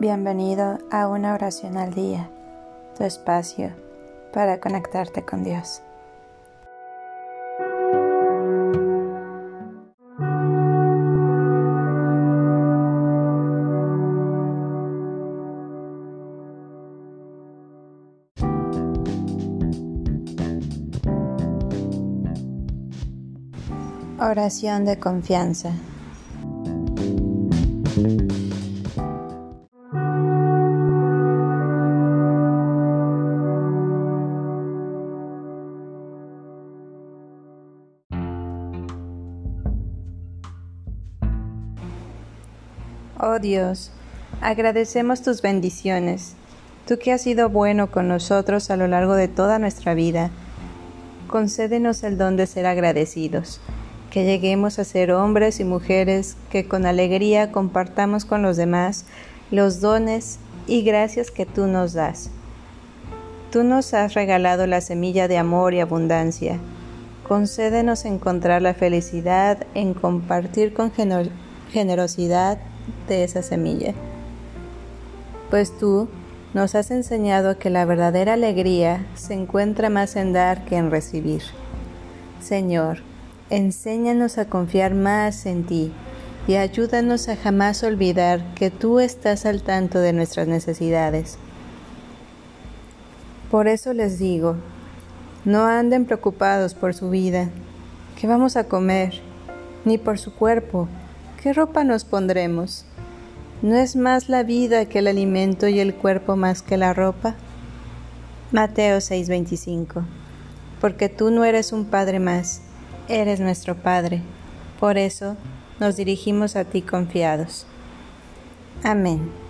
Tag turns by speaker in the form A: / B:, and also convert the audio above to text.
A: Bienvenido a una oración al día, tu espacio para conectarte con Dios. Oración de confianza. Oh Dios, agradecemos tus bendiciones, tú que has sido bueno con nosotros a lo largo de toda nuestra vida. Concédenos el don de ser agradecidos, que lleguemos a ser hombres y mujeres que con alegría compartamos con los demás los dones y gracias que tú nos das. Tú nos has regalado la semilla de amor y abundancia. Concédenos encontrar la felicidad en compartir con generosidad de esa semilla. Pues tú nos has enseñado que la verdadera alegría se encuentra más en dar que en recibir. Señor, enséñanos a confiar más en ti y ayúdanos a jamás olvidar que tú estás al tanto de nuestras necesidades. Por eso les digo, no anden preocupados por su vida, qué vamos a comer, ni por su cuerpo, qué ropa nos pondremos. ¿No es más la vida que el alimento y el cuerpo más que la ropa? Mateo 6:25 Porque tú no eres un Padre más, eres nuestro Padre. Por eso nos dirigimos a ti confiados. Amén.